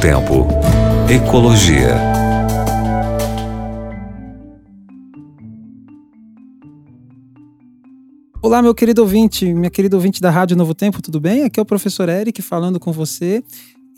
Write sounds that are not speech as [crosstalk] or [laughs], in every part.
Tempo. Ecologia. Olá, meu querido ouvinte, minha querida ouvinte da Rádio Novo Tempo, tudo bem? Aqui é o professor Eric falando com você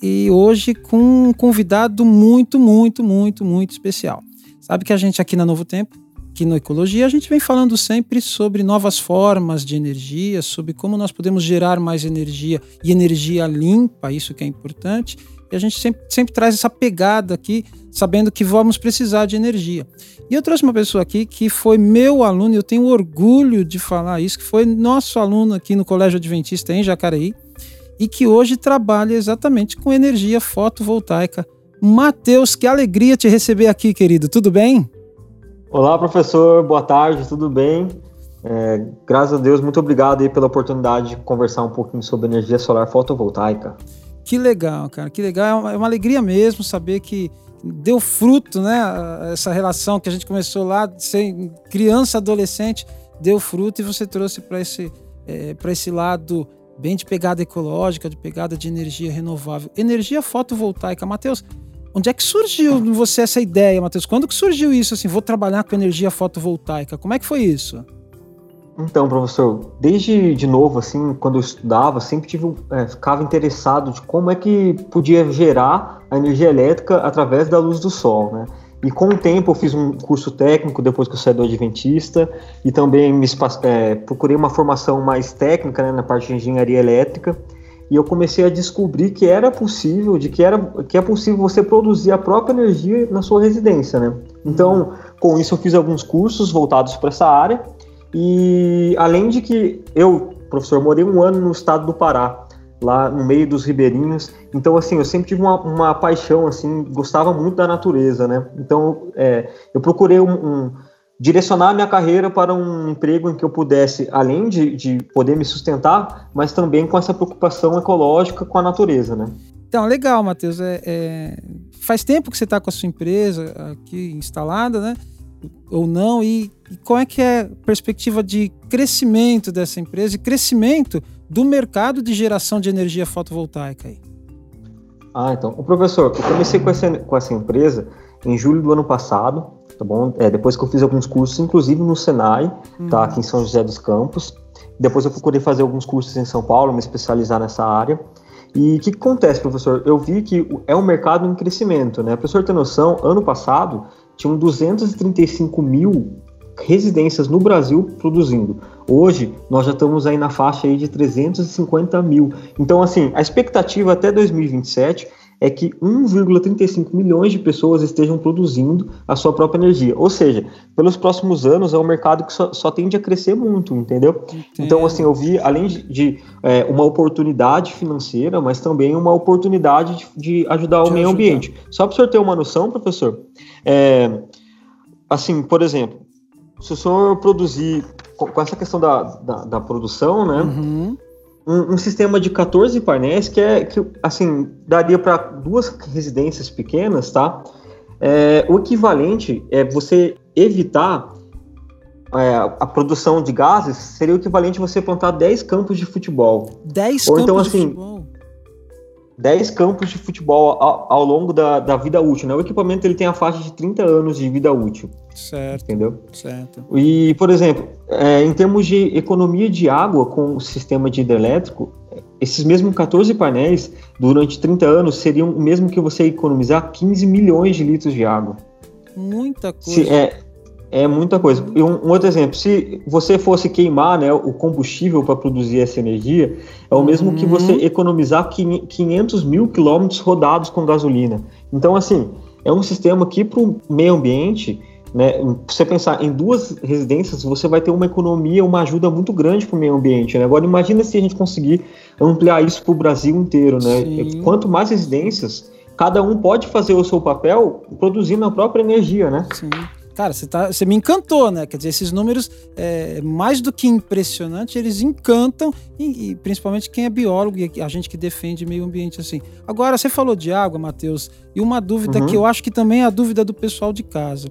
e hoje com um convidado muito, muito, muito, muito especial. Sabe que a gente aqui na Novo Tempo, aqui no Ecologia, a gente vem falando sempre sobre novas formas de energia, sobre como nós podemos gerar mais energia e energia limpa, isso que é importante. E a gente sempre, sempre traz essa pegada aqui, sabendo que vamos precisar de energia. E eu trouxe uma pessoa aqui que foi meu aluno, e eu tenho orgulho de falar isso, que foi nosso aluno aqui no Colégio Adventista em Jacareí, e que hoje trabalha exatamente com energia fotovoltaica. Matheus, que alegria te receber aqui, querido. Tudo bem? Olá, professor. Boa tarde, tudo bem? É, graças a Deus, muito obrigado aí pela oportunidade de conversar um pouquinho sobre energia solar fotovoltaica. Que legal, cara, que legal. É uma, é alegria mesmo saber que deu fruto, né? Essa relação que a gente começou lá, ser criança, adolescente, deu fruto e você trouxe para esse, é, esse lado bem de pegada ecológica, de pegada de energia renovável. Energia fotovoltaica. Matheus, onde é que surgiu em você essa ideia, Matheus? Quando que surgiu isso, assim, vou trabalhar com energia fotovoltaica? Como é que foi isso? Então, professor, desde de novo, assim, quando eu estudava, sempre tive, é, ficava interessado de como é que podia gerar a energia elétrica através da luz do sol, né? E com o tempo eu fiz um curso técnico depois que eu saí do Adventista e também me, é, procurei uma formação mais técnica né, na parte de engenharia elétrica e eu comecei a descobrir que era possível, de que era que é possível você produzir a própria energia na sua residência, né? Então, com isso eu fiz alguns cursos voltados para essa área e além de que eu, professor, morei um ano no estado do Pará lá no meio dos ribeirinhos. Então, assim, eu sempre tive uma, uma paixão, assim, gostava muito da natureza, né? Então, é, eu procurei um, um, direcionar a minha carreira para um emprego em que eu pudesse, além de, de poder me sustentar, mas também com essa preocupação ecológica com a natureza, né? Então, legal, Matheus. É, é... Faz tempo que você está com a sua empresa aqui instalada, né? Ou não? E, e qual é que é a perspectiva de crescimento dessa empresa e crescimento do mercado de geração de energia fotovoltaica aí? Ah, então. O professor, eu comecei com essa, com essa empresa em julho do ano passado, tá bom? É, depois que eu fiz alguns cursos, inclusive no Senai, uhum. tá? Aqui em São José dos Campos. Depois eu procurei fazer alguns cursos em São Paulo, me especializar nessa área. E o que, que, acontece, professor? Eu vi que é um mercado em crescimento, né? O professor tem noção, ano passado tinham 235 mil residências no Brasil produzindo. Hoje, nós já estamos aí na faixa aí de 350 mil. Então, assim, a expectativa até 2027 é que 1,35 milhões de pessoas estejam produzindo a sua própria energia. Ou seja, pelos próximos anos é um mercado que só, só tende a crescer muito, entendeu? Entendo. Então, assim, eu vi, além de, de é, uma oportunidade financeira, mas também uma oportunidade de, de ajudar de o meio ajudar. ambiente. Só para o senhor ter uma noção, professor, é, assim, por exemplo, se o senhor produzir, com essa questão da, da, da produção, né? Uhum. Um, um, sistema de 14 painéis que é que assim daria para duas residências pequenas, tá? É, o equivalente é você evitar é, a produção de gases seria o equivalente a você plantar 10 campos de futebol. 10 Ou então, campos então, assim, de futebol? 10 campos de futebol ao, ao longo da, da, vida útil. Né? O equipamento ele tem a faixa de 30 anos de vida útil. Certo. Entendeu? Certo. E, por exemplo, é, em termos de economia de água com o sistema de hidrelétrico, esses mesmos 14 painéis, durante 30 anos, seriam o mesmo que você economizar 15 milhões de litros de água. Muita coisa. Se, é, é muita coisa. E um, um, outro exemplo, se você fosse queimar né, o combustível para produzir essa energia, é o mesmo uhum. que você economizar 500 mil quilômetros rodados com gasolina. Então, assim, é um sistema que para o meio ambiente, né, você pensar em duas residências, você vai ter uma economia, uma ajuda muito grande para o meio ambiente. Né? Agora, imagina se a gente conseguir ampliar isso para o Brasil inteiro. Né? Quanto mais residências, cada um pode fazer o seu papel produzindo a própria energia, né? Sim. Cara, você, tá, você me encantou, né? Quer dizer, esses números, é, mais do que impressionante, eles encantam, e, e, principalmente quem é biólogo e a gente que defende meio ambiente assim. Agora, você falou de água, Matheus, e uma dúvida uhum. que eu acho que também é a dúvida do pessoal de casa.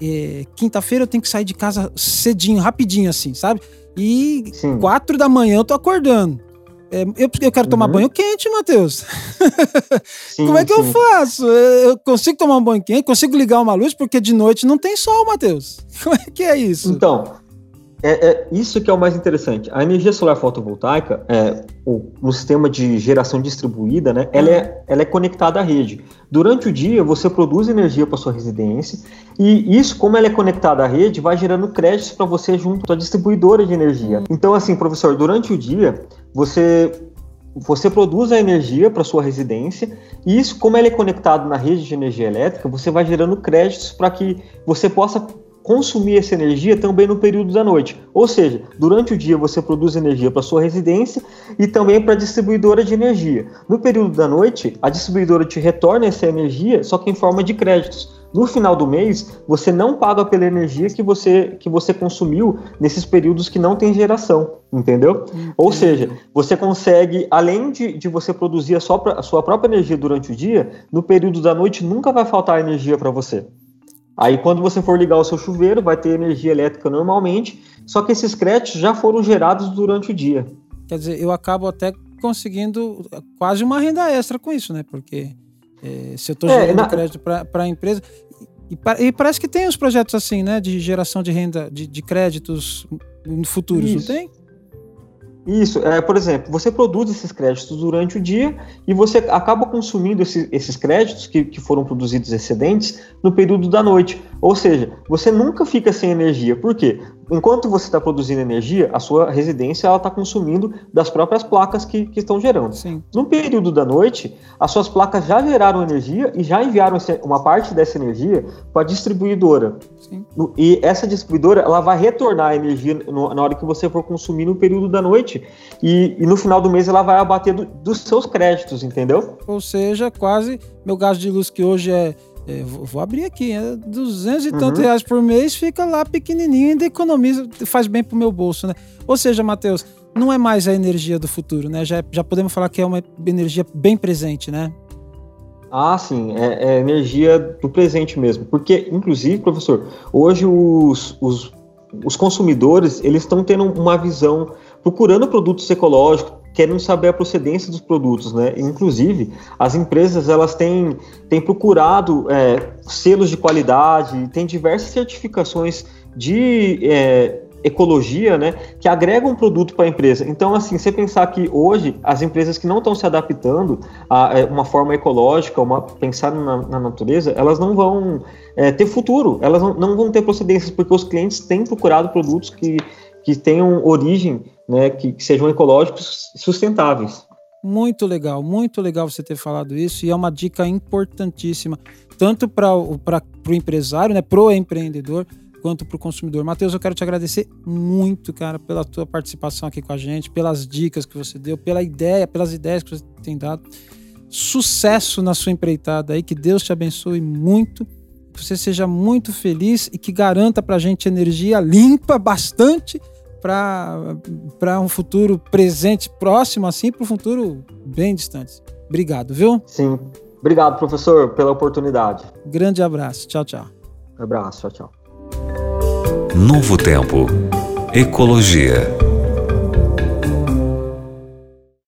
É, Quinta-feira eu tenho que sair de casa cedinho, rapidinho assim, sabe? E Sim. quatro da manhã eu tô acordando. É, eu, eu quero tomar uhum. banho quente, Matheus. [laughs] Como é que sim. eu faço? Eu consigo tomar um banho quente? Consigo ligar uma luz? Porque de noite não tem sol, Matheus. [laughs] Como é que é isso? Então, é, é, isso que é o mais interessante. A energia solar fotovoltaica, é, o, no sistema de geração distribuída, né, ela, é, ela é conectada à rede. Durante o dia, você produz energia para sua residência e isso, como ela é conectada à rede, vai gerando créditos para você junto à distribuidora de energia. Então, assim, professor, durante o dia, você você produz a energia para sua residência e isso, como ela é conectado na rede de energia elétrica, você vai gerando créditos para que você possa consumir essa energia também no período da noite. Ou seja, durante o dia você produz energia para sua residência e também para a distribuidora de energia. No período da noite, a distribuidora te retorna essa energia, só que em forma de créditos. No final do mês, você não paga pela energia que você, que você consumiu nesses períodos que não tem geração, entendeu? Ou seja, você consegue, além de, de você produzir a sua, a sua própria energia durante o dia, no período da noite nunca vai faltar energia para você. Aí quando você for ligar o seu chuveiro, vai ter energia elétrica normalmente, só que esses créditos já foram gerados durante o dia. Quer dizer, eu acabo até conseguindo quase uma renda extra com isso, né? Porque é, se eu estou é, gerando na... crédito para a empresa. E, e, parece que tem os projetos assim, né? De geração de renda, de, de créditos no futuro, não tem? Isso, é, por exemplo, você produz esses créditos durante o dia e você acaba consumindo esse, esses créditos que, que foram produzidos excedentes no período da noite. Ou seja, você nunca fica sem energia. Por quê? enquanto você está produzindo energia, a sua residência ela está consumindo das próprias placas que, que estão gerando. Sim. No período da noite, as suas placas já geraram energia e já enviaram uma parte dessa energia para a distribuidora. Sim. E essa distribuidora ela vai retornar a energia no, na hora que você for consumir no período da noite e, e no final do mês ela vai abater do, dos seus créditos, entendeu? Ou seja, quase meu gasto de luz que hoje é é, vou, abrir aqui, é 200 e uhum. tantos reais por mês, fica lá pequenininho e ainda economiza, faz bem pro meu bolso, né? Ou seja, Matheus, não é mais a energia do futuro, né? Já, já podemos falar que é uma energia bem presente, né? Ah, sim, é, é energia do presente mesmo. Porque, inclusive, professor, hoje os, os, os consumidores, eles estão tendo uma visão, procurando produtos ecológicos, querendo saber a procedência dos produtos, né? Inclusive, as empresas elas têm, têm procurado é, selos de qualidade, tem diversas certificações de é, ecologia, né, que agregam produto para a empresa. Então, assim, você pensar que hoje as empresas que não estão se adaptando a é, uma forma ecológica, uma pensar na, na natureza, elas não vão é, ter futuro, elas não, não vão ter procedências, porque os clientes têm procurado produtos que, que tenham origem né, que, que sejam ecológicos sustentáveis. Muito legal, muito legal você ter falado isso e é uma dica importantíssima, tanto para o empresário, né, pro empreendedor, quanto para o consumidor. Matheus, eu quero te agradecer muito, cara, pela tua participação aqui com a gente, pelas dicas que você deu, pela ideia, pelas ideias que você tem dado. Sucesso na sua empreitada aí, que Deus te abençoe muito, você seja muito feliz e que garanta para a gente energia limpa bastante para um futuro presente próximo, assim, para um futuro bem distante. Obrigado, viu? Sim. Obrigado, professor, pela oportunidade. Grande abraço. Tchau, tchau. abraço. Tchau, tchau. Novo Tempo. Ecologia.